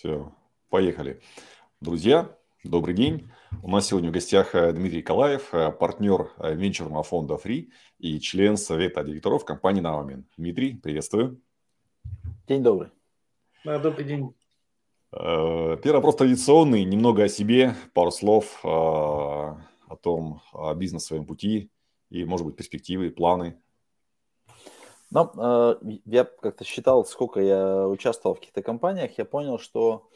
Все, поехали. Друзья, добрый день. У нас сегодня в гостях э, Дмитрий Калаев, э, партнер э, венчурного фонда Free и член совета директоров компании Наумин. Дмитрий, приветствую. День добрый. Да, добрый день. Первый вопрос традиционный, немного о себе, пару слов о том, о бизнес своем пути и, может быть, перспективы, планы но э, я как-то считал, сколько я участвовал в каких-то компаниях, я понял, что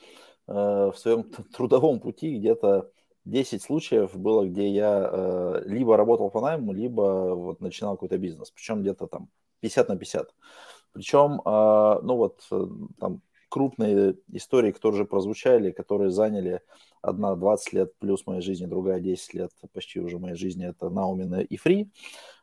э, в своем трудовом пути где-то 10 случаев было, где я э, либо работал по найму, либо вот начинал какой-то бизнес, причем где-то там 50 на 50. Причем, э, ну вот, э, там крупные истории, которые уже прозвучали, которые заняли одна 20 лет плюс моей жизни, другая 10 лет почти уже моей жизни, это Наумин и Фри.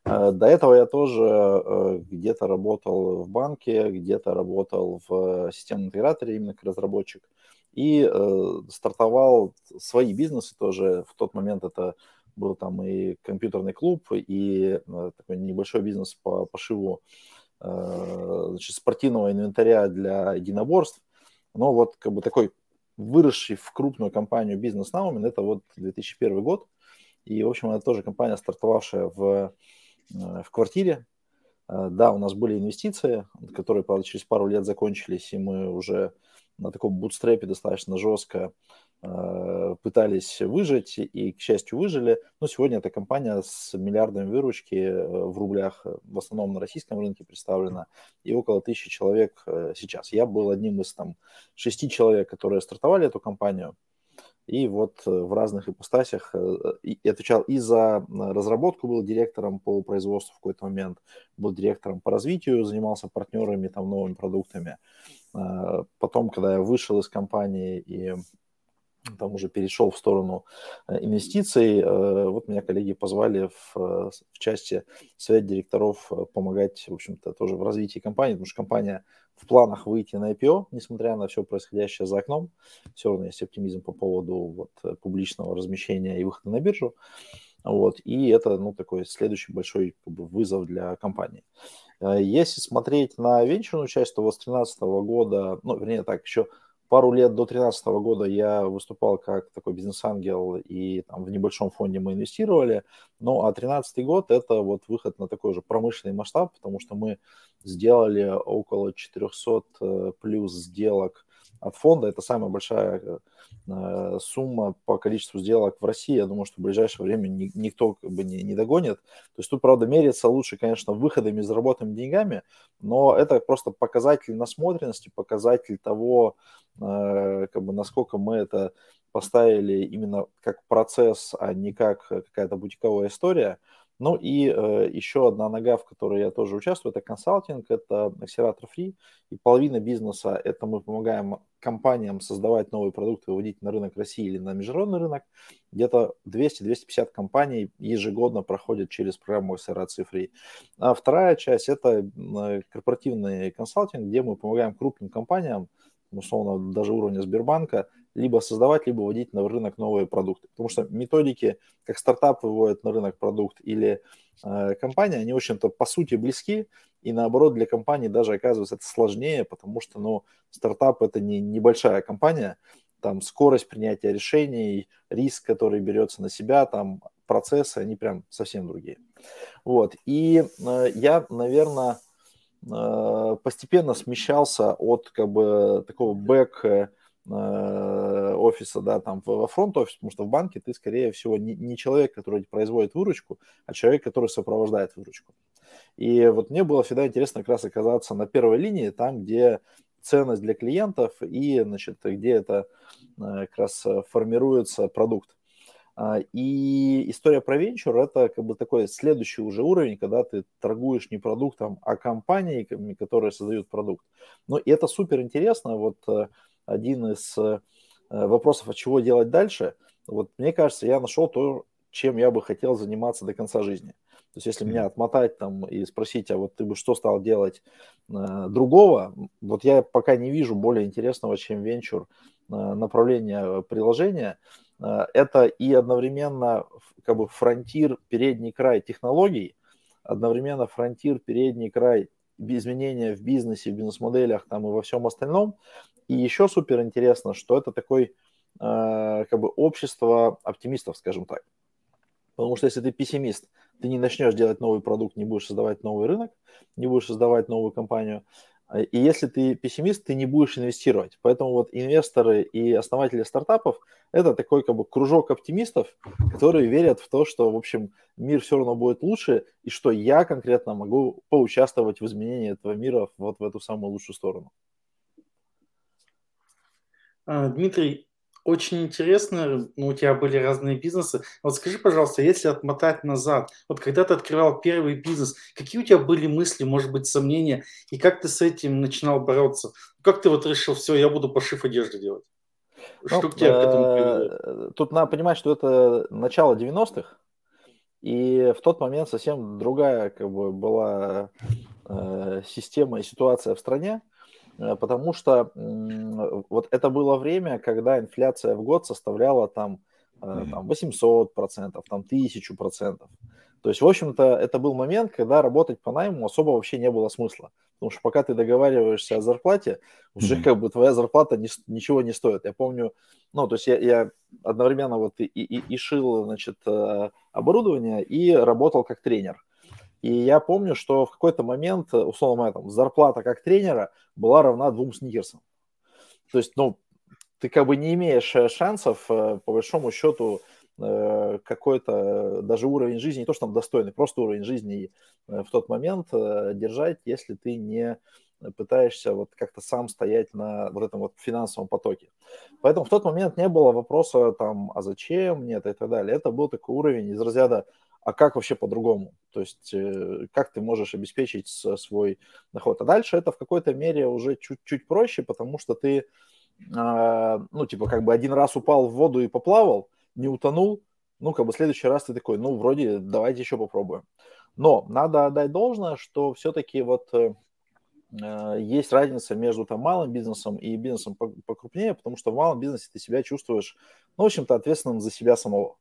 Э, до этого я тоже э, где-то работал в банке, где-то работал в системном интеграторе именно как разработчик. И э, стартовал свои бизнесы тоже. В тот момент это был там и компьютерный клуб, и э, такой небольшой бизнес по пошиву э, значит, спортивного инвентаря для единоборств. Но вот как бы такой выросший в крупную компанию бизнес Naumin, это вот 2001 год. И, в общем, это тоже компания, стартовавшая в Э, в квартире. Э, да, у нас были инвестиции, которые, правда, через пару лет закончились, и мы уже на таком бутстрепе достаточно жестко э, пытались выжить и, к счастью, выжили. Но сегодня эта компания с миллиардами выручки в рублях, в основном на российском рынке представлена, и около тысячи человек сейчас. Я был одним из там шести человек, которые стартовали эту компанию – и вот э, в разных ипостасях э, и отвечал и за разработку, был директором по производству в какой-то момент, был директором по развитию, занимался партнерами, там, новыми продуктами. А, потом, когда я вышел из компании и там уже перешел в сторону э, инвестиций. Вот меня коллеги позвали в, в части совет директоров помогать, в общем-то, тоже в развитии компании, потому что компания в планах выйти на IPO, несмотря на все происходящее за окном. Все равно есть оптимизм по поводу вот, э, публичного размещения и выхода на биржу. Вот, и это ну, такой следующий большой как бы, вызов для компании. Э, если смотреть на венчурную часть, то вот с 2013 года, ну, вернее так, еще пару лет до 2013 года я выступал как такой бизнес-ангел, и там в небольшом фонде мы инвестировали. Ну, а 2013 год – это вот выход на такой же промышленный масштаб, потому что мы сделали около 400 э, плюс сделок от фонда. Это самая большая э, сумма по количеству сделок в России. Я думаю, что в ближайшее время ни, никто как бы не, не догонит. То есть тут, правда, мерится лучше, конечно, выходами, заработанными деньгами, но это просто показатель насмотренности, показатель того, э, как бы, насколько мы это поставили именно как процесс, а не как какая-то бутиковая история – ну и э, еще одна нога, в которой я тоже участвую, это консалтинг, это акселератор Free. И половина бизнеса – это мы помогаем компаниям создавать новые продукты, выводить на рынок России или на международный рынок. Где-то 200-250 компаний ежегодно проходят через программу акселерации Free. А вторая часть – это корпоративный консалтинг, где мы помогаем крупным компаниям, условно даже уровня Сбербанка, либо создавать, либо вводить на рынок новые продукты. Потому что методики, как стартап выводит на рынок продукт или э, компания, они, в общем-то, по сути близки, и наоборот, для компании даже оказывается это сложнее, потому что, ну, стартап – это не небольшая компания, там скорость принятия решений, риск, который берется на себя, там процессы, они прям совсем другие. Вот, и э, я, наверное, э, постепенно смещался от как бы такого бэк Э, офиса, да, там во фронт-офис, потому что в банке ты, скорее всего, не, не человек, который производит выручку, а человек, который сопровождает выручку. И вот мне было всегда интересно как раз оказаться на первой линии, там, где ценность для клиентов и, значит, где это э, как раз формируется продукт. А, и история про венчур – это как бы такой следующий уже уровень, когда ты торгуешь не продуктом, а компанией, которые создают продукт. Ну, и это супер интересно. Вот э, один из э, вопросов, а чего делать дальше, вот мне кажется, я нашел то, чем я бы хотел заниматься до конца жизни. То есть если меня отмотать там и спросить, а вот ты бы что стал делать э, другого, вот я пока не вижу более интересного, чем венчур э, направления приложения. Э, это и одновременно как бы фронтир, передний край технологий, одновременно фронтир, передний край изменения в бизнесе, в бизнес-моделях там и во всем остальном. И еще супер интересно, что это такой э, как бы общество оптимистов, скажем так. Потому что если ты пессимист, ты не начнешь делать новый продукт, не будешь создавать новый рынок, не будешь создавать новую компанию. И если ты пессимист, ты не будешь инвестировать. Поэтому вот инвесторы и основатели стартапов – это такой как бы кружок оптимистов, которые верят в то, что, в общем, мир все равно будет лучше, и что я конкретно могу поучаствовать в изменении этого мира вот в эту самую лучшую сторону. А, Дмитрий, очень интересно, ну, у тебя были разные бизнесы. Вот скажи, пожалуйста, если отмотать назад, вот когда ты открывал первый бизнес, какие у тебя были мысли, может быть, сомнения, и как ты с этим начинал бороться? Как ты вот решил, все, я буду пошив одежды делать? Что ну, к тебе к этому э, привело? Тут надо понимать, что это начало 90-х, и в тот момент совсем другая как бы, была э, система и ситуация в стране. Э, потому что вот это было время, когда инфляция в год составляла там, э, там 800 процентов, там 1000 процентов. То есть, в общем-то, это был момент, когда работать по найму особо вообще не было смысла. Потому что пока ты договариваешься о зарплате, уже как бы твоя зарплата не, ничего не стоит. Я помню, ну, то есть я, я одновременно вот и, и, и шил, значит, э, оборудование и работал как тренер. И я помню, что в какой-то момент, условно моя там зарплата как тренера была равна двум сникерсам. То есть, ну, ты как бы не имеешь э, шансов, э, по большому счету, э, какой-то даже уровень жизни, не то, что там достойный, просто уровень жизни в тот момент держать, если ты не пытаешься вот как-то сам стоять на вот этом вот финансовом потоке. Поэтому в тот момент не было вопроса там, а зачем мне это и так далее. Это был такой уровень из разряда, а как вообще по-другому? То есть э, как ты можешь обеспечить свой доход? А дальше это в какой-то мере уже чуть-чуть проще, потому что ты, а, ну, типа, как бы один раз упал в воду и поплавал, не утонул, ну, как бы в следующий раз ты такой, ну, вроде давайте еще попробуем. Но надо отдать должное, что все-таки вот э, э, есть разница между там малым бизнесом и бизнесом покрупнее, потому что в малом бизнесе ты себя чувствуешь, ну, в общем-то, ответственным за себя самого.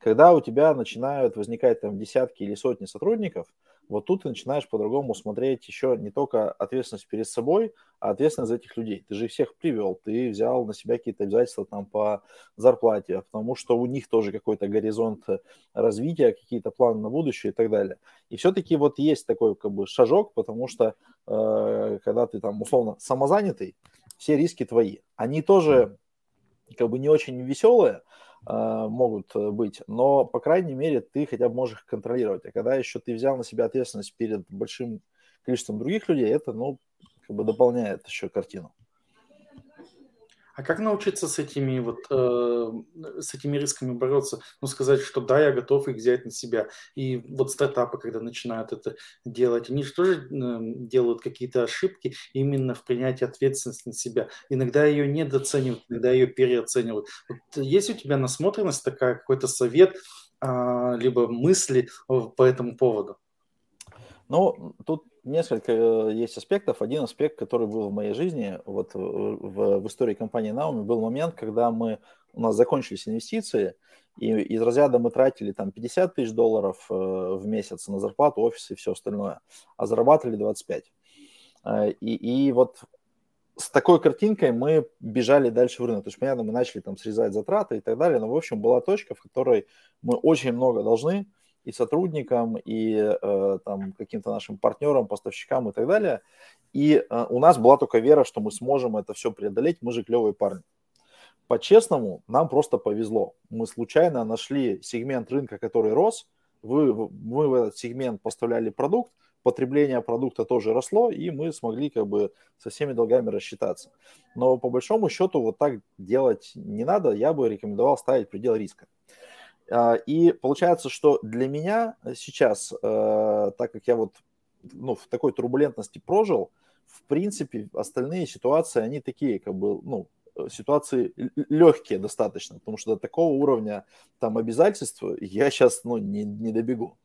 Когда у тебя начинают возникать там десятки или сотни сотрудников, вот тут ты начинаешь по-другому смотреть еще не только ответственность перед собой, а ответственность за этих людей. Ты же их всех привел, ты взял на себя какие-то обязательства там по зарплате, потому что у них тоже какой-то горизонт развития, какие-то планы на будущее и так далее. И все-таки вот есть такой как бы шажок, потому что э, когда ты там условно самозанятый, все риски твои. Они тоже как бы не очень веселые, а, могут э, быть, но, по крайней мере, ты хотя бы можешь их контролировать. А когда еще ты взял на себя ответственность перед большим количеством других людей, это, ну, как бы дополняет еще картину. А как научиться с этими вот э, с этими рисками бороться? Ну, сказать, что да, я готов их взять на себя. И вот стартапы, когда начинают это делать, они же тоже э, делают какие-то ошибки именно в принятии ответственности на себя. Иногда ее недооценивают, иногда ее переоценивают. Вот есть у тебя насмотренность такая, какой-то совет, э, либо мысли по этому поводу? Ну, тут несколько э, есть аспектов. Один аспект, который был в моей жизни, вот в, в истории компании Naomi, был момент, когда мы, у нас закончились инвестиции, и из разряда мы тратили там 50 тысяч долларов э, в месяц на зарплату, офис и все остальное, а зарабатывали 25. Э, и, и вот с такой картинкой мы бежали дальше в рынок. То есть, понятно, мы начали там срезать затраты и так далее, но, в общем, была точка, в которой мы очень много должны, и сотрудникам, и э, там каким-то нашим партнерам, поставщикам и так далее. И э, у нас была только вера, что мы сможем это все преодолеть, мы же клевые парни. По-честному, нам просто повезло. Мы случайно нашли сегмент рынка, который рос, вы, мы в этот сегмент поставляли продукт, потребление продукта тоже росло, и мы смогли как бы со всеми долгами рассчитаться. Но по большому счету вот так делать не надо, я бы рекомендовал ставить предел риска. А, и получается, что для меня сейчас, э, так как я вот ну, в такой турбулентности прожил, в принципе, остальные ситуации, они такие, как бы, ну, ситуации легкие достаточно, потому что до такого уровня там обязательств я сейчас, ну, не, не добегу.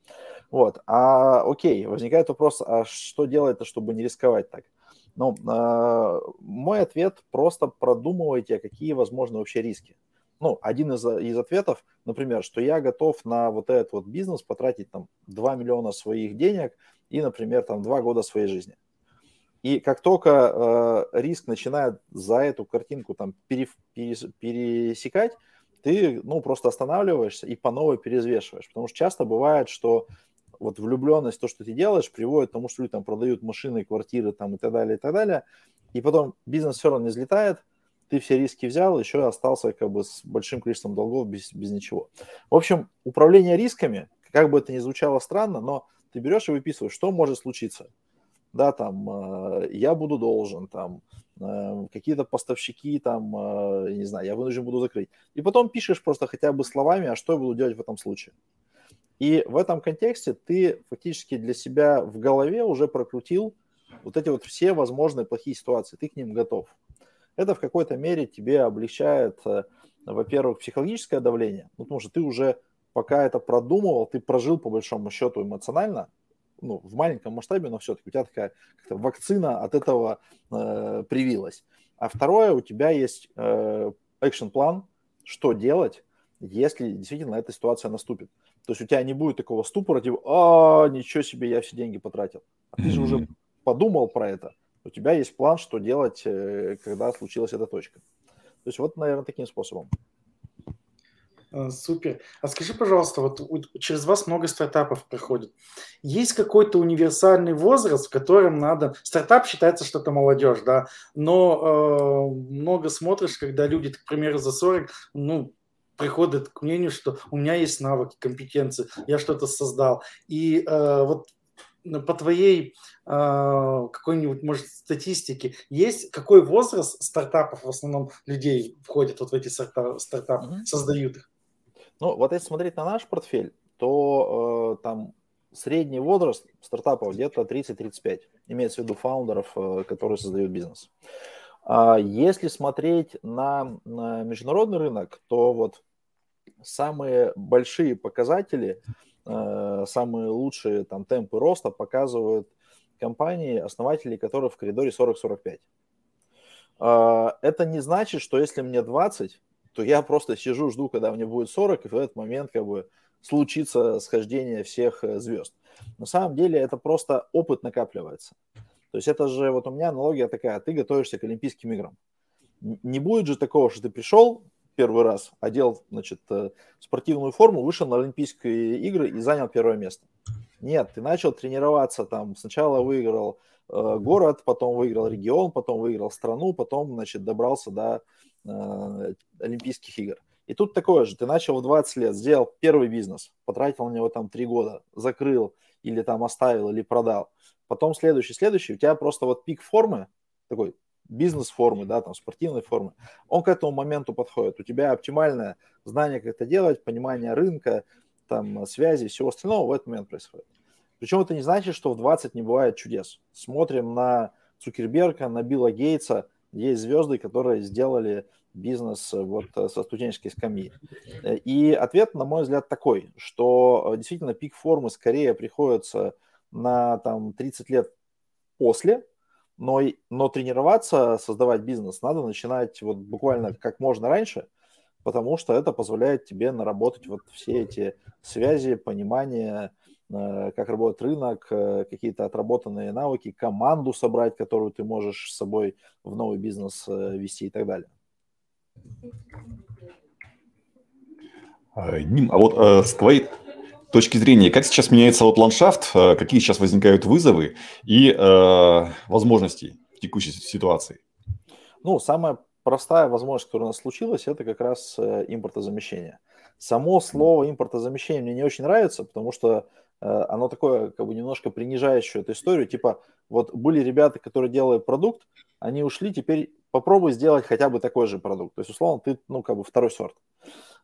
Вот, а окей, возникает вопрос, а что делать, чтобы не рисковать так? Ну, э, мой ответ просто продумывайте, какие возможны вообще риски ну, один из, из ответов, например, что я готов на вот этот вот бизнес потратить там 2 миллиона своих денег и, например, там 2 года своей жизни. И как только э, риск начинает за эту картинку там пере, пере, пересекать, ты ну, просто останавливаешься и по новой перезвешиваешь. Потому что часто бывает, что вот влюбленность, то, что ты делаешь, приводит к тому, что люди там продают машины, квартиры там и так далее, и так далее. И потом бизнес все равно не взлетает, ты все риски взял, еще остался как бы с большим количеством долгов без, без ничего. В общем, управление рисками, как бы это ни звучало странно, но ты берешь и выписываешь, что может случиться да, там, э, я буду должен, там, э, какие-то поставщики, там, э, не знаю, я вынужден буду закрыть. И потом пишешь просто хотя бы словами, а что я буду делать в этом случае. И в этом контексте ты фактически для себя в голове уже прокрутил вот эти вот все возможные плохие ситуации, ты к ним готов. Это в какой-то мере тебе облегчает, во-первых, психологическое давление, ну, потому что ты уже пока это продумывал, ты прожил по большому счету эмоционально, ну, в маленьком масштабе, но все-таки у тебя такая вакцина от этого э, привилась. А второе, у тебя есть э, экшен-план, что делать, если действительно эта ситуация наступит. То есть у тебя не будет такого ступора, типа, а, ничего себе, я все деньги потратил. А ты же уже подумал про это. У тебя есть план, что делать, э, когда случилась эта точка. То есть вот, наверное, таким способом. А, супер. А скажи, пожалуйста, вот через вас много стартапов проходит. Есть какой-то универсальный возраст, в котором надо... Стартап считается, что это молодежь, да, но э, много смотришь, когда люди, к примеру, за 40, ну, приходят к мнению, что у меня есть навыки, компетенции, я что-то создал. И э, вот по твоей э, какой-нибудь, может, статистике, есть какой возраст стартапов, в основном людей входят вот в эти стартапы, mm-hmm. создают их? Ну, вот если смотреть на наш портфель, то э, там средний возраст стартапов где-то 30-35. Имеется в виду фаундеров, э, которые создают бизнес. А если смотреть на, на международный рынок, то вот самые большие показатели, самые лучшие там темпы роста показывают компании, основатели которых в коридоре 40-45. Э, это не значит, что если мне 20, то я просто сижу, жду, когда мне будет 40, и в этот момент как бы случится схождение всех э, звезд. На самом деле это просто опыт накапливается. То есть это же, вот у меня аналогия такая, ты готовишься к Олимпийским играм. Не будет же такого, что ты пришел первый раз, одел, значит, э, спортивную форму, вышел на Олимпийские игры и занял первое место. Нет, ты начал тренироваться там, сначала выиграл э, город, потом выиграл регион, потом выиграл страну, потом, значит, добрался до Э, Олимпийских игр. И тут такое же, ты начал в 20 лет, сделал первый бизнес, потратил на него там 3 года, закрыл или там оставил, или продал. Потом следующий, следующий, у тебя просто вот пик формы, такой бизнес-формы, да, там спортивной формы, он к этому моменту подходит. У тебя оптимальное знание, как это делать, понимание рынка, там, связи, всего остального в этот момент происходит. Причем это не значит, что в 20 не бывает чудес. Смотрим на Цукерберга, на Билла Гейтса, есть звезды, которые сделали бизнес э, вот э, со студенческой скамьи. Э, и ответ, на мой взгляд, такой, что действительно пик формы скорее приходится на там 30 лет после, но, но тренироваться, создавать бизнес надо начинать вот буквально как можно раньше, потому что это позволяет тебе наработать вот все эти связи, понимание, Э, как работает рынок, э, какие-то отработанные навыки, команду собрать, которую ты можешь с собой в новый бизнес э, вести и так далее. Ним, а вот с твоей точки зрения, как сейчас меняется вот ландшафт, какие сейчас возникают вызовы и э, возможности в текущей ситуации? Ну, самая простая возможность, которая у нас случилась, это как раз импортозамещение. Само слово импортозамещение мне не очень нравится, потому что Э, оно такое, как бы немножко принижающее эту историю, типа, вот были ребята, которые делали продукт, они ушли, теперь попробуй сделать хотя бы такой же продукт. То есть, условно, ты, ну, как бы второй сорт.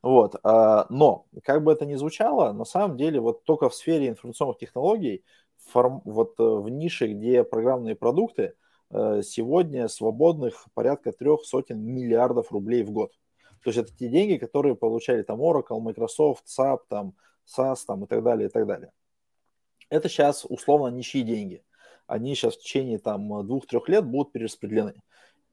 Вот. А, но, как бы это ни звучало, на самом деле, вот только в сфере информационных технологий, форм, вот э, в нише, где программные продукты, э, сегодня свободных порядка трех сотен миллиардов рублей в год. То есть это те деньги, которые получали там Oracle, Microsoft, SAP, там, SAS там, и так далее, и так далее это сейчас условно ничьи деньги. Они сейчас в течение там двух-трех лет будут перераспределены.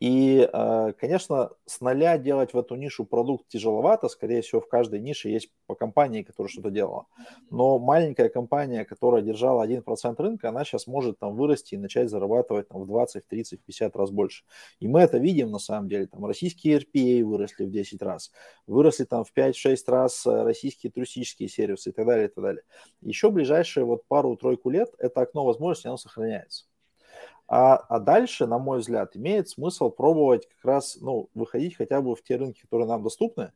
И, а, конечно, с нуля делать в эту нишу продукт тяжеловато. Скорее всего, в каждой нише есть по компании, которая что-то делала. Но маленькая компания, которая держала 1% рынка, она сейчас может там вырасти и начать зарабатывать там, в 20, 30, 50 раз больше. И мы это видим на самом деле. Там российские RPA выросли в 10 раз, выросли там в 5-6 раз э, российские туристические сервисы и так далее, и так далее. Еще ближайшие вот пару-тройку лет это окно возможностей, оно сохраняется. А, а дальше, на мой взгляд, имеет смысл пробовать как раз, ну, выходить хотя бы в те рынки, которые нам доступны,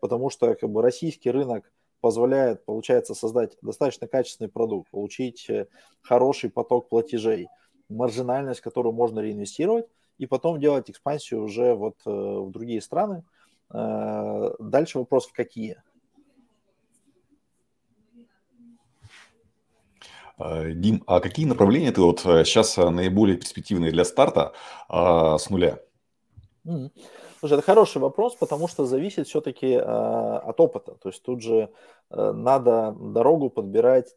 потому что как бы российский рынок позволяет, получается, создать достаточно качественный продукт, получить э, хороший поток платежей, маржинальность, которую можно реинвестировать, и потом делать экспансию уже вот э, в другие страны. Э, дальше вопрос в какие. Дим, а какие направления ты вот сейчас э, э, наиболее перспективные для старта а, с нуля? Слушай, это хороший вопрос, потому что зависит все-таки а, от опыта. То есть тут же а, надо дорогу подбирать,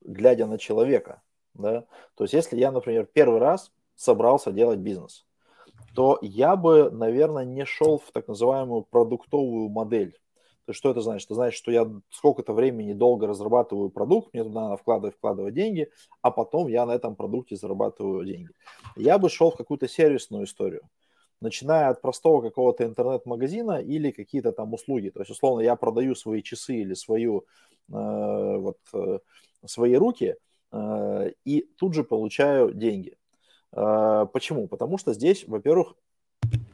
глядя на человека. Да? То есть если я, например, первый раз собрался делать бизнес, то я бы, наверное, не шел в так называемую продуктовую модель. Что это значит? Это значит, что я сколько-то времени долго разрабатываю продукт, мне туда надо вкладывать, вкладывать деньги, а потом я на этом продукте зарабатываю деньги. Я бы шел в какую-то сервисную историю, начиная от простого какого-то интернет-магазина или какие-то там услуги. То есть, условно, я продаю свои часы или свою, э, вот, э, свои руки э, и тут же получаю деньги. Э, почему? Потому что здесь, во-первых,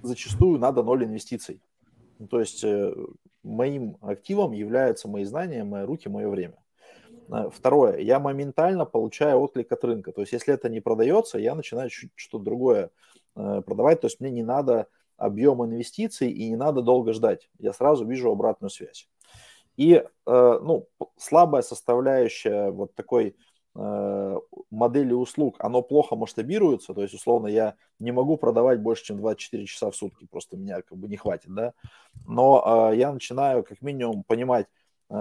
зачастую надо ноль инвестиций. То есть э, моим активом являются мои знания, мои руки, мое время. Э, второе, я моментально получаю отклик от рынка. То есть, если это не продается, я начинаю что-то другое э, продавать. То есть, мне не надо объем инвестиций и не надо долго ждать. Я сразу вижу обратную связь. И ну, слабая составляющая вот такой модели услуг, оно плохо масштабируется, то есть, условно, я не могу продавать больше, чем 24 часа в сутки, просто меня как бы не хватит, да, но э, я начинаю как минимум понимать э,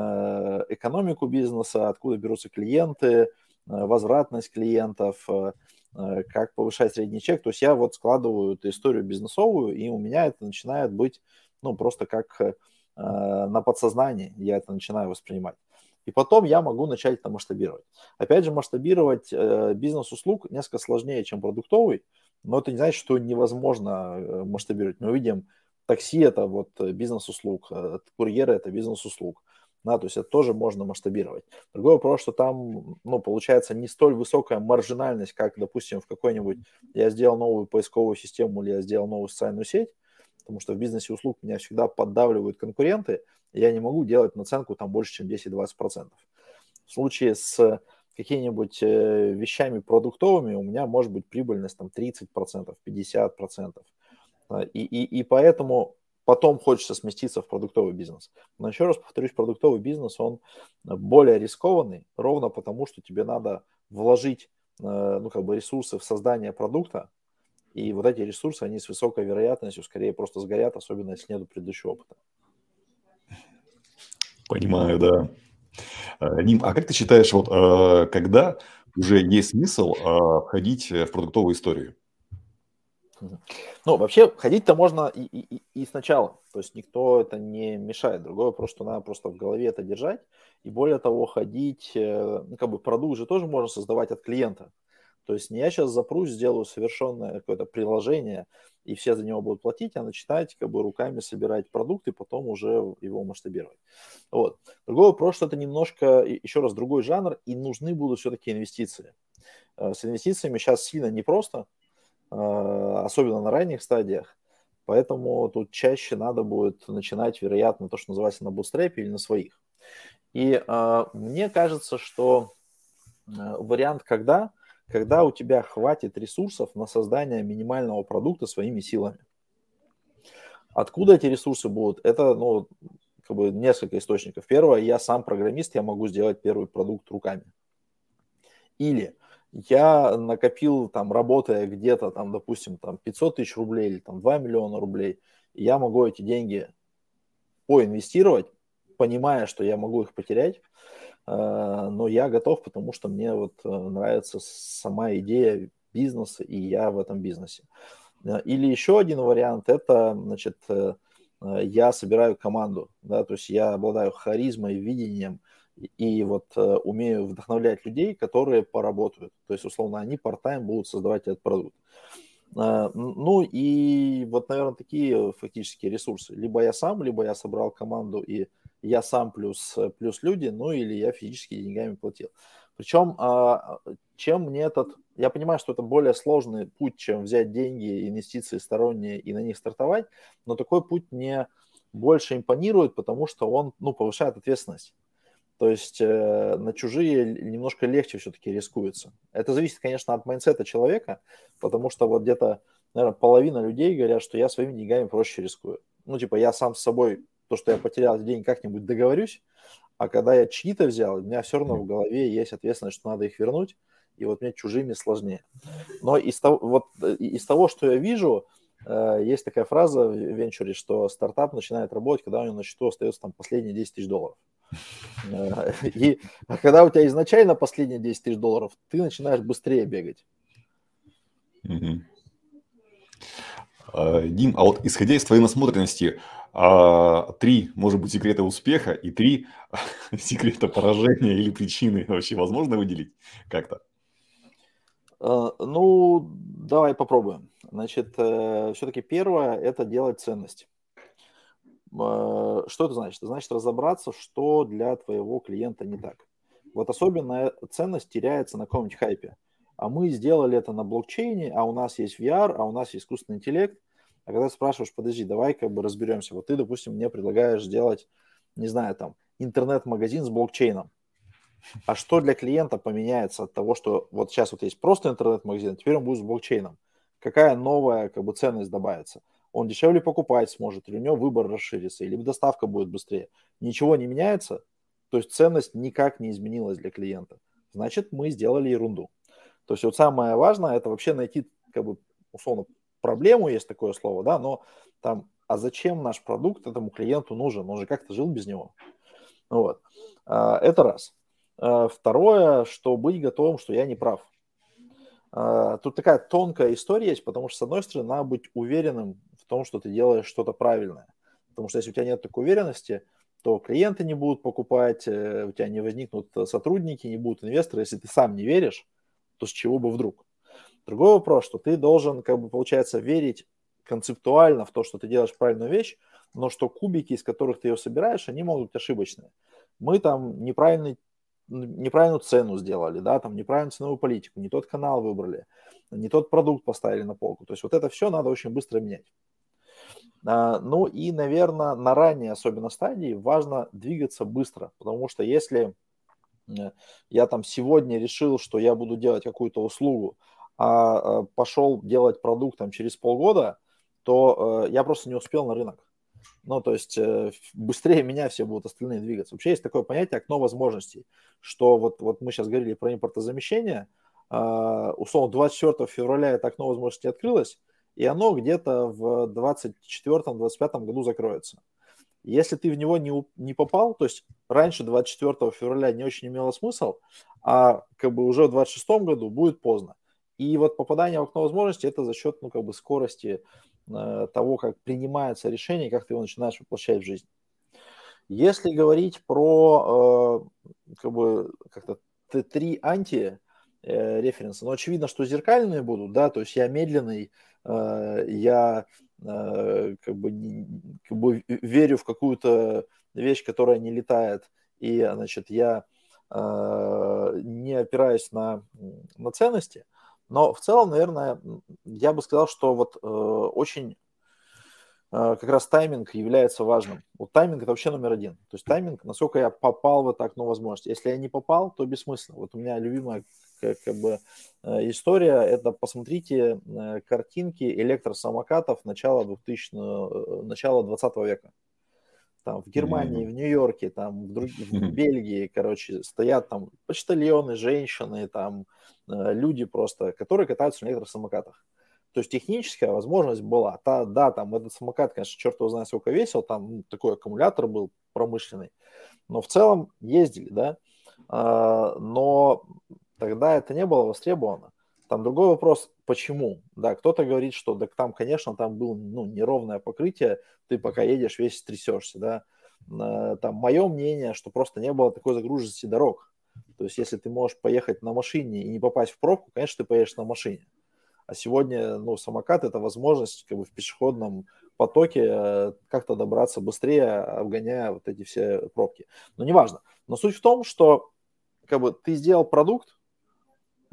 экономику бизнеса, откуда берутся клиенты, э, возвратность клиентов, э, э, как повышать средний чек, то есть я вот складываю эту историю бизнесовую, и у меня это начинает быть, ну, просто как э, на подсознании я это начинаю воспринимать. И потом я могу начать это масштабировать. Опять же, масштабировать э, бизнес услуг несколько сложнее, чем продуктовый, но это не значит, что невозможно э, масштабировать. Мы видим, такси – это вот э, бизнес услуг, э, курьеры – это бизнес услуг. Да, то есть это тоже можно масштабировать. Другой вопрос, что там, ну, получается не столь высокая маржинальность, как, допустим, в какой-нибудь я сделал новую поисковую систему или я сделал новую социальную сеть, потому что в бизнесе услуг меня всегда поддавливают конкуренты, я не могу делать наценку там больше, чем 10-20%. В случае с какими-нибудь э, вещами продуктовыми у меня может быть прибыльность там 30%, 50%. И, и, и поэтому потом хочется сместиться в продуктовый бизнес. Но еще раз повторюсь, продуктовый бизнес, он более рискованный, ровно потому, что тебе надо вложить э, ну, как бы ресурсы в создание продукта, и вот эти ресурсы, они с высокой вероятностью скорее просто сгорят, особенно если нет предыдущего опыта. Понимаю, да. Э, Ним, а как ты считаешь, вот э, когда уже есть смысл э, входить в продуктовую историю? Ну, вообще, ходить-то можно и, и, и сначала. То есть никто это не мешает. Другой вопрос, что надо просто в голове это держать. И более того, ходить, ну, как бы продукт же тоже можно создавать от клиента. То есть не я сейчас запрусь, сделаю совершенное какое-то приложение, и все за него будут платить, а начинать как бы руками собирать продукты, потом уже его масштабировать. Вот. Другой вопрос, что это немножко, еще раз, другой жанр, и нужны будут все-таки инвестиции. Э, с инвестициями сейчас сильно непросто, э, особенно на ранних стадиях, поэтому тут чаще надо будет начинать, вероятно, то, что называется на бустрепе или на своих. И э, мне кажется, что вариант «когда» когда у тебя хватит ресурсов на создание минимального продукта своими силами. Откуда эти ресурсы будут? Это, ну, как бы несколько источников. Первое, я сам программист, я могу сделать первый продукт руками. Или я накопил, там, работая где-то, там, допустим, там, 500 тысяч рублей или там 2 миллиона рублей, и я могу эти деньги поинвестировать, понимая, что я могу их потерять, но я готов, потому что мне вот э, нравится сама идея бизнеса, и я в этом бизнесе. Или еще один вариант – это, значит, я собираю команду, да, то есть я обладаю харизмой, видением и вот умею вдохновлять людей, которые поработают. То есть, условно, они part-time будут создавать этот продукт. Ну и вот, наверное, такие фактически ресурсы. Либо я сам, либо я собрал команду и я сам плюс, плюс люди, ну или я физически деньгами платил. Причем, а, чем мне этот... Я понимаю, что это более сложный путь, чем взять деньги, инвестиции сторонние и на них стартовать, но такой путь мне больше импонирует, потому что он ну, повышает ответственность. То есть э, на чужие немножко легче все-таки рискуется. Это зависит, конечно, от майнсета человека, потому что вот где-то, наверное, половина людей говорят, что я своими деньгами проще рискую. Ну, типа, я сам с собой то, что я потерял день, как-нибудь договорюсь, а когда я чьи-то взял, у меня все равно в голове есть ответственность, что надо их вернуть, и вот мне чужими сложнее. Но из того, вот, э, из того что я вижу, э, есть такая фраза в венчуре, что стартап начинает работать, когда у него на счету остается там последние 10 тысяч долларов. Э, и когда у тебя изначально последние 10 тысяч долларов, ты начинаешь быстрее бегать. Дим, а вот исходя из твоей насмотренности, а, три, может быть, секрета успеха и три секрета поражения или причины вообще возможно выделить как-то? Э, ну, давай попробуем. Значит, э, все-таки первое – это делать ценность. Э, что это значит? Это значит разобраться, что для твоего клиента не так. Вот особенно ценность теряется на каком-нибудь хайпе. А мы сделали это на блокчейне, а у нас есть VR, а у нас есть искусственный интеллект – а когда спрашиваешь, подожди, давай как бы разберемся. Вот ты, допустим, мне предлагаешь сделать, не знаю, там, интернет-магазин с блокчейном. А что для клиента поменяется от того, что вот сейчас вот есть просто интернет-магазин, а теперь он будет с блокчейном? Какая новая как бы ценность добавится? Он дешевле покупать сможет, или у него выбор расширится, или доставка будет быстрее. Ничего не меняется, то есть ценность никак не изменилась для клиента. Значит, мы сделали ерунду. То есть вот самое важное, это вообще найти, как бы, условно, проблему, есть такое слово, да, но там, а зачем наш продукт этому клиенту нужен? Он же как-то жил без него. Вот. А, это раз. А, второе, что быть готовым, что я не прав. А, тут такая тонкая история есть, потому что, с одной стороны, надо быть уверенным в том, что ты делаешь что-то правильное. Потому что если у тебя нет такой уверенности, то клиенты не будут покупать, э, у тебя не возникнут сотрудники, не будут инвесторы. Если ты сам не веришь, то с чего бы вдруг? Другой вопрос, что ты должен, как бы, получается, верить концептуально в то, что ты делаешь правильную вещь, но что кубики, из которых ты ее собираешь, они могут быть ошибочные. Мы там неправильный, неправильную цену сделали, да, там неправильную ценовую политику, не тот канал выбрали, не тот продукт поставили на полку. То есть вот это все надо очень быстро менять. А, ну и, наверное, на ранней особенно стадии важно двигаться быстро, потому что если э, я там сегодня решил, что я буду делать какую-то услугу, а, а пошел делать продукт там через полгода, то э, я просто не успел на рынок. Ну, то есть э, быстрее меня все будут остальные двигаться. Вообще есть такое понятие окно возможностей, что вот, вот мы сейчас говорили про импортозамещение, э, условно 24 февраля это окно возможностей открылось, и оно где-то в 24-25 году закроется. Если ты в него не, не попал, то есть раньше 24 февраля не очень имело смысл, а как бы уже в 26 году будет поздно. И вот попадание в окно возможностей это за счет ну, как бы скорости э, того, как принимается решение, как ты его начинаешь воплощать в жизнь. Если говорить про э, как бы как-то три анти э, референса, ну, очевидно, что зеркальные будут, да, то есть я медленный, э, я как, бы, как бы верю в какую-то вещь, которая не летает, и, значит, я не опираюсь на, на ценности, но в целом, наверное, я бы сказал, что вот э, очень э, как раз тайминг является важным. Вот тайминг это вообще номер один. То есть тайминг, насколько я попал в это окно возможности. Если я не попал, то бессмысленно. Вот у меня любимая как, как бы э, история, это посмотрите э, картинки электросамокатов начала 2000, э, начала 20 века там в Германии, mm-hmm. в Нью-Йорке, там в, друг... в Бельгии, короче, стоят там почтальоны, женщины, там э, люди просто, которые катаются на электросамокатах. То есть техническая возможность была. Та, да, там этот самокат, конечно, черт его знает, сколько весил, там ну, такой аккумулятор был промышленный, но в целом ездили, да. А, но тогда это не было востребовано. Там другой вопрос, почему? Да, кто-то говорит, что так там, конечно, там было ну, неровное покрытие, ты пока едешь, весь трясешься, да. Э, там мое мнение, что просто не было такой загруженности дорог. То есть, если ты можешь поехать на машине и не попасть в пробку, конечно, ты поедешь на машине. А сегодня, ну, самокат – это возможность как бы в пешеходном потоке э, как-то добраться быстрее, обгоняя вот эти все пробки. Но неважно. Но суть в том, что как бы ты сделал продукт,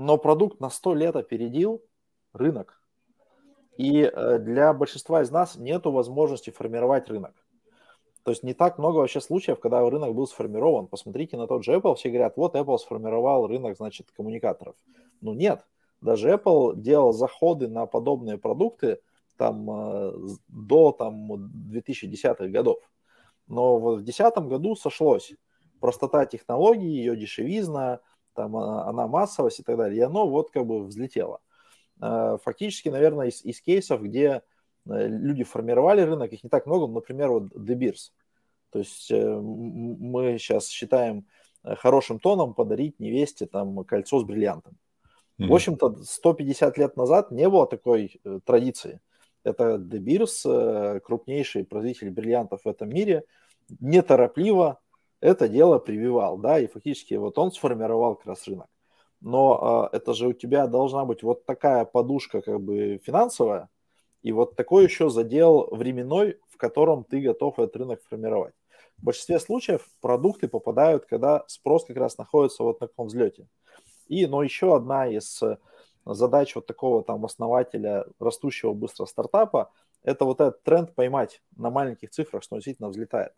но продукт на 100 лет опередил рынок. И э, для большинства из нас нет возможности формировать рынок. То есть не так много вообще случаев, когда рынок был сформирован. Посмотрите на тот же Apple, все говорят, вот Apple сформировал рынок, значит, коммуникаторов. Ну нет, даже Apple делал заходы на подобные продукты там э, до там 2010-х годов. Но в 2010 году сошлось простота технологии, ее дешевизна, там а, она массовость и так далее, и оно вот как бы взлетело. Э, фактически, наверное, из, из кейсов, где э, люди формировали рынок, их не так много, например, вот De Beers. То есть мы сейчас считаем хорошим тоном подарить невесте там кольцо с бриллиантом. Mm-hmm. В общем-то, 150 лет назад не было такой традиции. Это De Beers, э, крупнейший производитель бриллиантов в этом мире, неторопливо это дело прививал, да, и фактически вот он сформировал как раз рынок. Но э, это же у тебя должна быть вот такая подушка как бы финансовая, и вот такой еще задел временной, в котором ты готов этот рынок формировать. В большинстве случаев продукты попадают, когда спрос как раз находится вот на таком взлете. И, но еще одна из задача вот такого там основателя растущего быстро стартапа – это вот этот тренд поймать на маленьких цифрах, что действительно взлетает.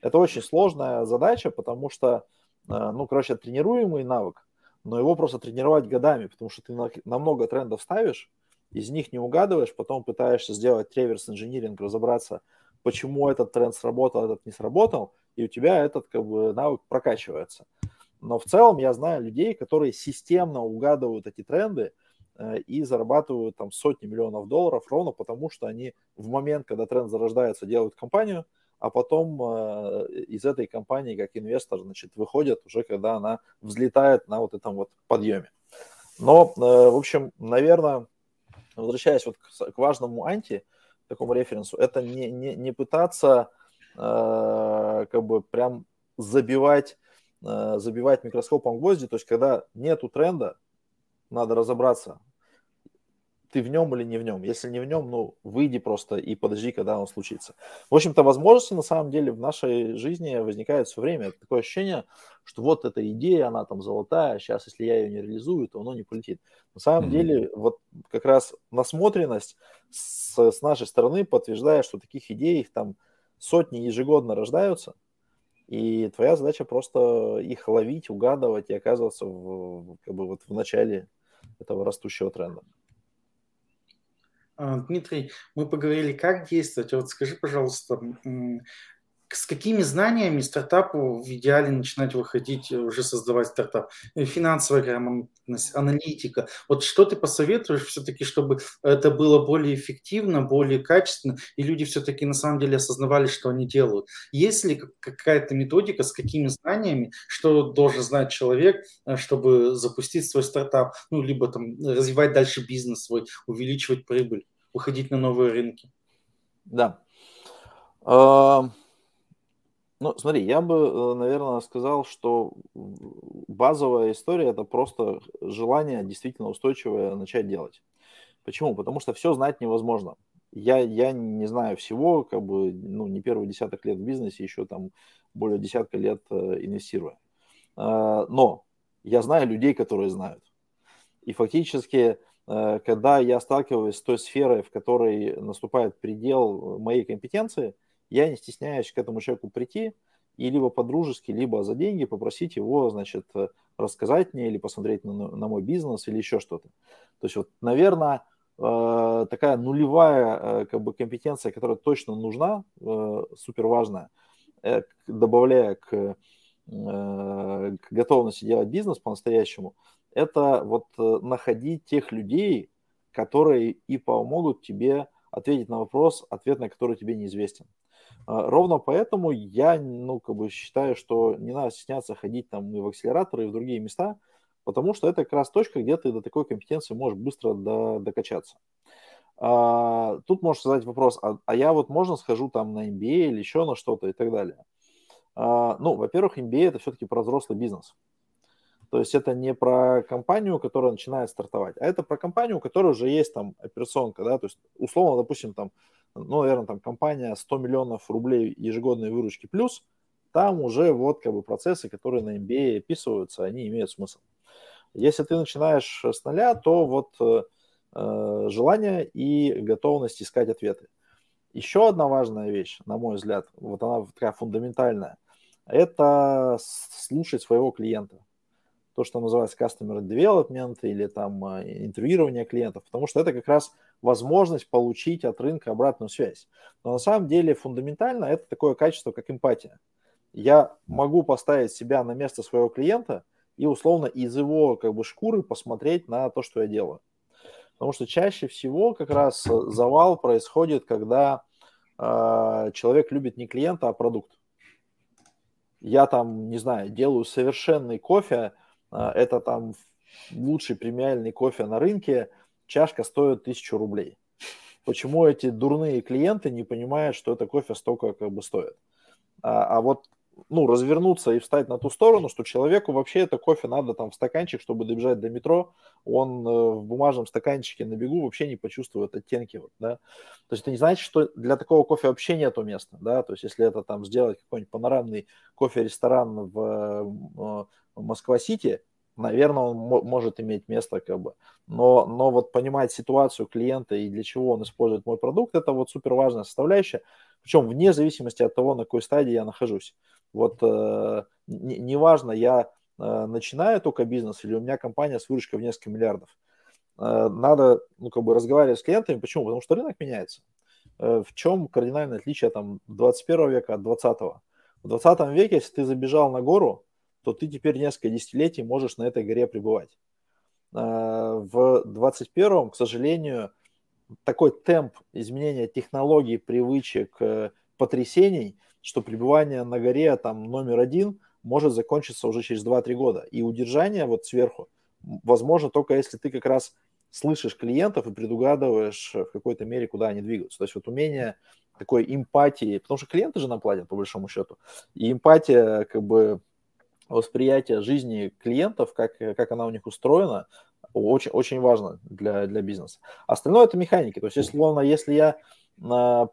Это очень сложная задача, потому что, э, ну, короче, тренируемый навык, но его просто тренировать годами, потому что ты на, много трендов ставишь, из них не угадываешь, потом пытаешься сделать реверс инжиниринг, разобраться, почему этот тренд сработал, этот не сработал, и у тебя этот как бы навык прокачивается. Но в целом я знаю людей, которые системно угадывают эти тренды э, и зарабатывают там сотни миллионов долларов ровно потому, что они в момент, когда тренд зарождается, делают компанию, а потом э, из этой компании как инвестор значит, выходят уже, когда она взлетает на вот этом вот подъеме. Но, э, в общем, наверное, возвращаясь вот к важному анти, такому референсу, это не, не, не пытаться э, как бы прям забивать Э, забивать микроскопом гвозди, то есть когда нету тренда, надо разобраться, ты в нем или не в нем. Если не в нем, ну, выйди просто и подожди, когда он случится. В общем-то, возможности на самом деле в нашей жизни возникают все время. Такое ощущение, что вот эта идея, она там золотая, сейчас, если я ее не реализую, то оно не полетит. На самом mm-hmm. деле, вот как раз насмотренность с, с нашей стороны подтверждает, что таких идей их там сотни ежегодно рождаются – и твоя задача просто их ловить, угадывать и оказываться в, как бы вот в начале этого растущего тренда. А, Дмитрий, мы поговорили, как действовать. А вот скажи, пожалуйста, с какими знаниями стартапу в идеале начинать выходить, э, уже создавать стартап? Э, финансовая грамотность, аналитика. Вот что ты посоветуешь все-таки, чтобы это было более эффективно, более качественно, и люди все-таки на самом деле осознавали, что они делают? Есть ли какая-то методика, с какими знаниями, что должен знать человек, э, чтобы запустить свой стартап, ну, либо там развивать дальше бизнес свой, увеличивать прибыль, выходить на новые рынки? Да. Uh ну, смотри, я бы, э, наверное, сказал, что базовая история это просто желание действительно устойчивое начать делать. Почему? Потому что все знать невозможно. Я, я не знаю всего, как бы, ну, не первый десяток лет в бизнесе, еще там более десятка лет э, инвестируя. Э, но я знаю людей, которые знают. И фактически, когда я сталкиваюсь с той сферой, в которой наступает предел моей компетенции – я не стесняюсь к этому человеку прийти и либо по-дружески, либо за деньги попросить его, значит, рассказать мне или посмотреть на, на мой бизнес или еще что-то. То есть вот, наверное, э, такая нулевая э, как бы компетенция, которая точно нужна, э, супер важная, добавляя к, к готовности делать бизнес по-настоящему, это вот находить тех людей, которые и помогут тебе ответить на вопрос, ответ на который тебе неизвестен. А, ровно поэтому я, ну, как бы считаю, что не надо стесняться ходить там и в акселераторы, и в другие места, потому что это как раз точка, где ты до такой компетенции можешь быстро до, докачаться. А, тут можешь задать вопрос, а, а я вот можно схожу там на MBA или еще на что-то и так далее. А, ну, во-первых, MBA это все-таки про взрослый бизнес. То есть это не про компанию, которая начинает стартовать, а это про компанию, у которой уже есть там операционка, да, то есть условно, допустим, там, ну, наверное, там компания 100 миллионов рублей ежегодной выручки плюс, там уже вот как бы процессы, которые на MBA описываются, они имеют смысл. Если ты начинаешь с нуля, то вот э, э, желание и готовность искать ответы. Еще одна важная вещь, на мой взгляд, вот она такая фундаментальная, это слушать своего клиента. То, что называется customer development или там э, интервьюирование клиентов, потому что это как раз возможность получить от рынка обратную связь. Но на самом деле фундаментально это такое качество, как эмпатия. Я могу поставить себя на место своего клиента и условно из его как бы шкуры посмотреть на то, что я делаю. Потому что чаще всего как раз завал происходит, когда э, человек любит не клиента, а продукт. Я там, не знаю, делаю совершенный кофе, э, это там лучший премиальный кофе на рынке, чашка стоит тысячу рублей. Почему эти дурные клиенты не понимают, что это кофе столько как бы стоит? А, а вот ну, развернуться и встать на ту сторону, что человеку вообще это кофе надо там в стаканчик, чтобы добежать до метро, он э, в бумажном стаканчике на бегу вообще не почувствует оттенки, вот, да. То есть это не значит, что для такого кофе вообще нету места, да, то есть если это там сделать какой-нибудь панорамный кофе-ресторан в, в э, Москва-Сити, наверное, он может иметь место, как бы. Но, но вот понимать ситуацию клиента и для чего он использует мой продукт, это вот супер важная составляющая, причем вне зависимости от того, на какой стадии я нахожусь. Вот э, неважно, не я э, начинаю только бизнес или у меня компания с выручкой в несколько миллиардов. Э, надо, ну, как бы разговаривать с клиентами. Почему? Потому что рынок меняется. Э, в чем кардинальное отличие там 21 века от 20 -го? В 20 веке, если ты забежал на гору, то ты теперь несколько десятилетий можешь на этой горе пребывать. Э, в 21-м, к сожалению, такой темп изменения технологий, привычек, э, потрясений – что пребывание на горе там номер один может закончиться уже через 2-3 года. И удержание вот сверху возможно только если ты как раз слышишь клиентов и предугадываешь в какой-то мере, куда они двигаются. То есть вот умение такой эмпатии, потому что клиенты же нам платят по большому счету, и эмпатия, как бы восприятие жизни клиентов, как, как она у них устроена, очень, очень важно для, для бизнеса. Остальное это механики. То есть, если, если я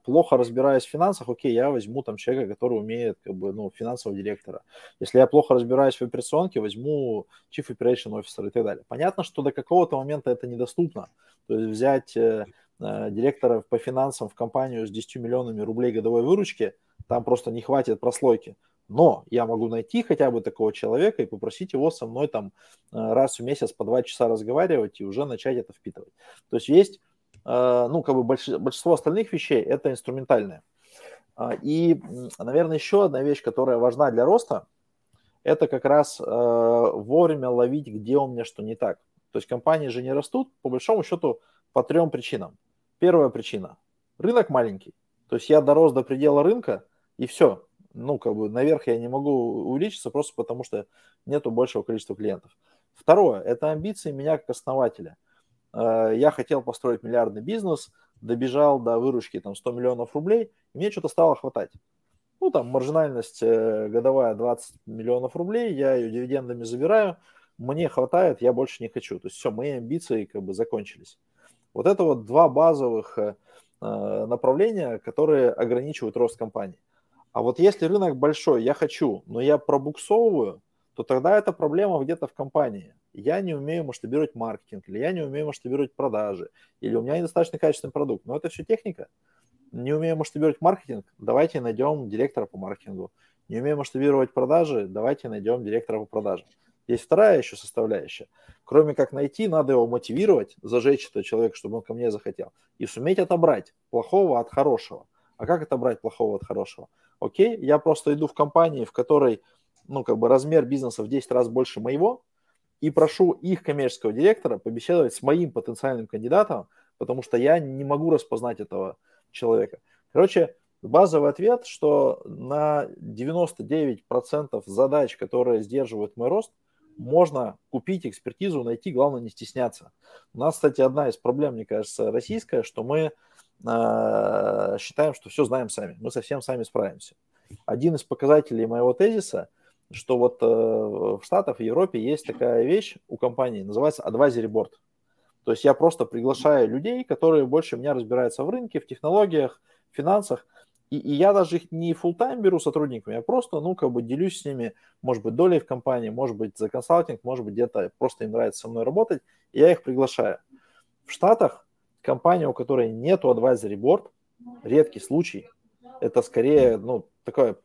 плохо разбираюсь в финансах, окей, я возьму там человека, который умеет, как бы, ну, финансового директора. Если я плохо разбираюсь в операционке, возьму Chief Operation Officer и так далее. Понятно, что до какого-то момента это недоступно. То есть взять э, э, директора по финансам в компанию с 10 миллионами рублей годовой выручки, там просто не хватит прослойки. Но я могу найти хотя бы такого человека и попросить его со мной там э, раз в месяц по два часа разговаривать и уже начать это впитывать. То есть есть Э, ну, как бы большинство остальных вещей это инструментальные. А, и, наверное, еще одна вещь, которая важна для роста, это как раз э, вовремя ловить, где у меня что не так. То есть компании же не растут, по большому счету, по трем причинам. Первая причина – рынок маленький. То есть я дорос до предела рынка, и все. Ну, как бы наверх я не могу увеличиться просто потому, что нету большего количества клиентов. Второе – это амбиции меня как основателя – Э, я хотел построить миллиардный бизнес, добежал до выручки там 100 миллионов рублей, и мне что-то стало хватать. Ну, там маржинальность э, годовая 20 миллионов рублей, я ее дивидендами забираю, мне хватает, я больше не хочу. То есть все, мои амбиции как бы закончились. Вот это вот два базовых э, направления, которые ограничивают рост компании. А вот если рынок большой, я хочу, но я пробуксовываю, то тогда это проблема где-то в компании я не умею масштабировать маркетинг, или я не умею масштабировать продажи, или у меня недостаточно качественный продукт. Но это все техника. Не умею масштабировать маркетинг, давайте найдем директора по маркетингу. Не умею масштабировать продажи, давайте найдем директора по продажам. Есть вторая еще составляющая. Кроме как найти, надо его мотивировать, зажечь этого человека, чтобы он ко мне захотел. И суметь отобрать плохого от хорошего. А как отобрать плохого от хорошего? Окей, я просто иду в компании, в которой ну, как бы размер бизнеса в 10 раз больше моего, и прошу их коммерческого директора побеседовать с моим потенциальным кандидатом, потому что я не могу распознать этого человека. Короче, базовый ответ, что на 99% задач, которые сдерживают мой рост, можно купить экспертизу, найти, главное не стесняться. У нас, кстати, одна из проблем, мне кажется, российская, что мы э, считаем, что все знаем сами, мы совсем сами справимся. Один из показателей моего тезиса, что вот э, в Штатах, в Европе есть такая вещь у компании, называется advisory board. То есть я просто приглашаю людей, которые больше меня разбираются в рынке, в технологиях, в финансах, и, и я даже их не full тайм беру сотрудниками, я просто, ну, как бы делюсь с ними, может быть, долей в компании, может быть, за консалтинг, может быть, где-то просто им нравится со мной работать, и я их приглашаю. В Штатах компания, у которой нет advisory board, редкий случай, это скорее, ну, такая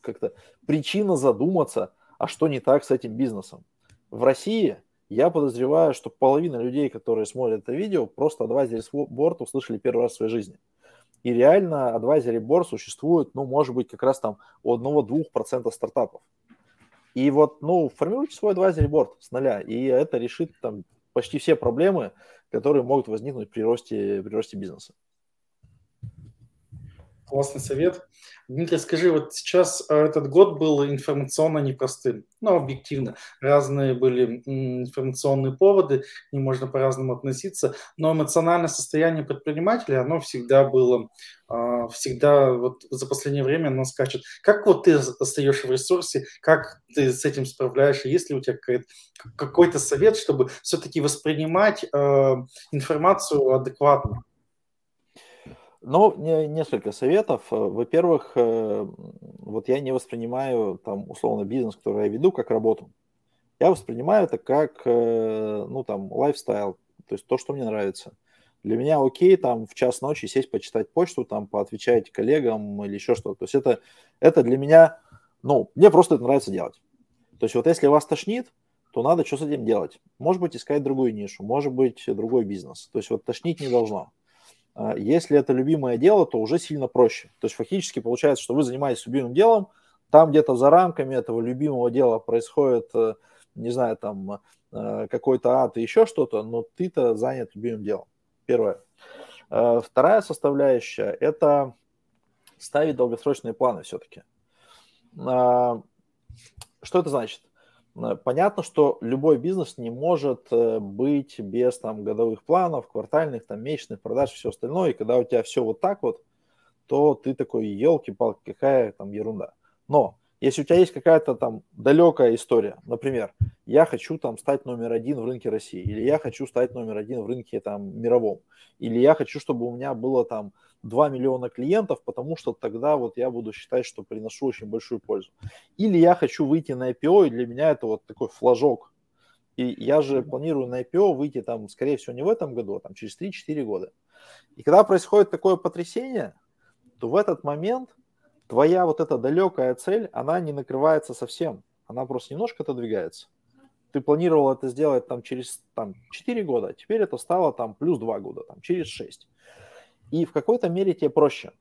как-то причина задуматься, а что не так с этим бизнесом. В России я подозреваю, что половина людей, которые смотрят это видео, просто advisory board услышали первый раз в своей жизни. И реально advisory board существует, ну, может быть, как раз там у 1-2% стартапов. И вот, ну, формируйте свой advisory board с нуля, и это решит там почти все проблемы, которые могут возникнуть при росте, при росте бизнеса. Классный совет. Дмитрий, скажи, вот сейчас э, этот год был информационно непростым, но объективно. Разные были информационные поводы, ним можно по-разному относиться, но эмоциональное состояние предпринимателя, оно всегда было, а, всегда вот за последнее время оно скачет. Как вот ты остаешься в ресурсе, как ты с этим справляешься, есть ли у тебя какой-то совет, чтобы все-таки воспринимать э, информацию адекватно? Ну, несколько советов. Э, во-первых, э, вот я не воспринимаю там условно бизнес, который я веду, как работу. Я воспринимаю это как, э, ну, там, лайфстайл, то есть то, что мне нравится. Для меня окей там в час ночи сесть, почитать почту, там, поотвечать коллегам или еще что-то. То есть это, это для меня, ну, мне просто это нравится делать. То есть вот если вас тошнит, то надо что с этим делать? Может быть, искать другую нишу, может быть, другой бизнес. То есть вот тошнить не должно. А, если это любимое дело, то уже сильно проще. То есть фактически получается, что вы занимаетесь любимым делом, там где-то за рамками этого любимого дела происходит, э, не знаю, там э, какой-то ад и еще что-то, но ты-то занят любимым делом. Первое. Э, вторая составляющая – это ставить долгосрочные планы все-таки. А, что это значит? Э, понятно, что любой бизнес не может э, быть без там годовых планов, квартальных, там месячных продаж, все остальное. И когда у тебя все вот так вот, то ты такой, елки-палки, какая там ерунда. Но если у тебя есть какая-то там далекая история, например, я хочу там стать номер один в рынке России, или я хочу стать номер один в рынке там мировом, или я хочу, чтобы у меня было там 2 миллиона клиентов, потому что тогда вот я буду считать, что приношу очень большую пользу. Или я хочу выйти на IPO, и для меня это вот такой флажок. И я же планирую на IPO выйти там, скорее всего, не в этом году, а там через 3-4 года. И когда происходит такое потрясение, то в этот момент твоя вот эта далекая цель, она не накрывается совсем, она просто немножко отодвигается. Ты планировал это сделать там через там, 4 года, а теперь это стало там плюс 2 года, там, через 6. И в какой-то мере тебе проще.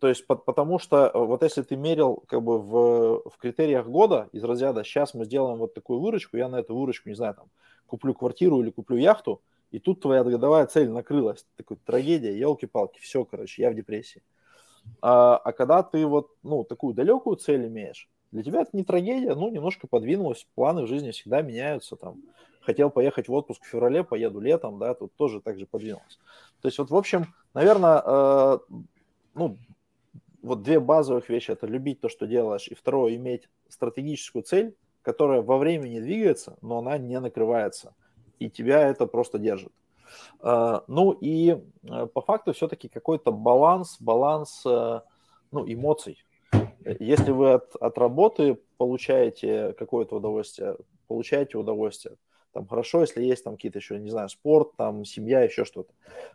То есть потому что э, вот если ты мерил как бы в, в критериях года из разряда сейчас мы сделаем вот такую выручку, я на эту выручку, не знаю, там, куплю квартиру или куплю яхту, и тут твоя годовая цель накрылась. Такой трагедия, елки-палки, все, короче, я в депрессии. А, а когда ты вот, ну, такую далекую цель имеешь, для тебя это не трагедия, ну, немножко подвинулось, планы в жизни всегда меняются, там, хотел поехать в отпуск в феврале, поеду летом, да, тут тоже так же подвинулось. То есть вот, в общем, наверное, э, ну, вот две базовых вещи – это любить то, что делаешь, и второе – иметь стратегическую цель, которая во времени двигается, но она не накрывается, и тебя это просто держит. Э, ну и э, по факту все-таки какой-то баланс, баланс э, ну, эмоций. Если вы от, от работы получаете какое-то удовольствие, получаете удовольствие, там хорошо, если есть там какие-то еще, не знаю, спорт, там семья, еще что-то.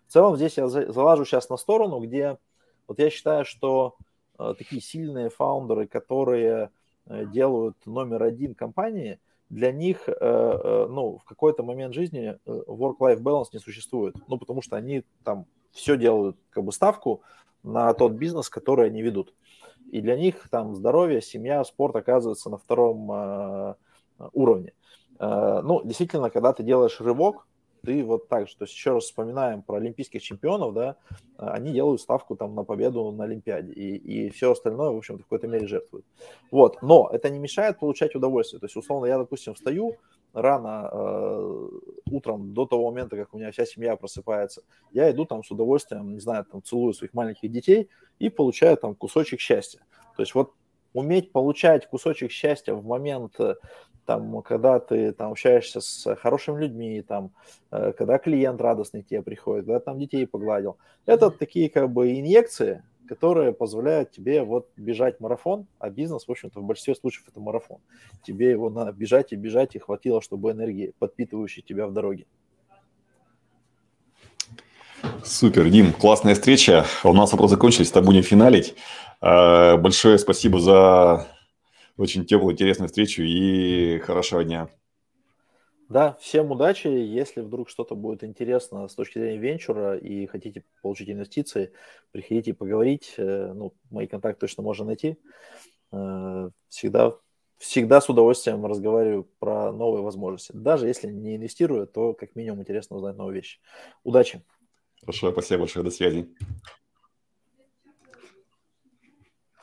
В целом здесь я залажу сейчас на сторону, где вот я считаю, что э, такие сильные фаундеры, которые э, делают номер один компании, для них, э, э, ну, в какой-то момент жизни э, work-life balance не существует, ну, потому что они там все делают, как бы, ставку на тот бизнес, который они ведут. И для них там здоровье, семья, спорт оказывается на втором э, уровне. Э, ну, действительно, когда ты делаешь рывок, ты вот так же, то есть еще раз вспоминаем про олимпийских чемпионов, да, они делают ставку там на победу на Олимпиаде, и, и все остальное, в общем в какой-то мере жертвуют. Вот, но это не мешает получать удовольствие, то есть, условно, я, допустим, встаю рано э, утром, до того момента, как у меня вся семья просыпается, я иду там с удовольствием, не знаю, там целую своих маленьких детей и получаю там кусочек счастья. То есть вот уметь получать кусочек счастья в момент, э, там, когда ты там, общаешься с хорошими людьми, там, э, когда клиент радостный к тебе приходит, когда там детей погладил. Это такие как бы инъекции, которые позволяют тебе вот бежать марафон, а бизнес, в общем-то, в большинстве случаев это марафон. Тебе его надо бежать и бежать, и хватило, чтобы энергии, подпитывающей тебя в дороге. Супер, Дим, классная встреча. У нас вопросы закончились, так будем финалить. Э, большое спасибо за очень теплую, интересную встречу и хорошего дня. Да, всем удачи. Если вдруг что-то будет интересно с точки зрения венчура и хотите получить инвестиции, приходите поговорить. Э, ну, мои контакты точно можно найти. Э, всегда, всегда с удовольствием разговариваю про новые возможности. Даже если не инвестирую, то как минимум интересно узнать новые вещи. Удачи! Хорошо, спасибо большое. До связи.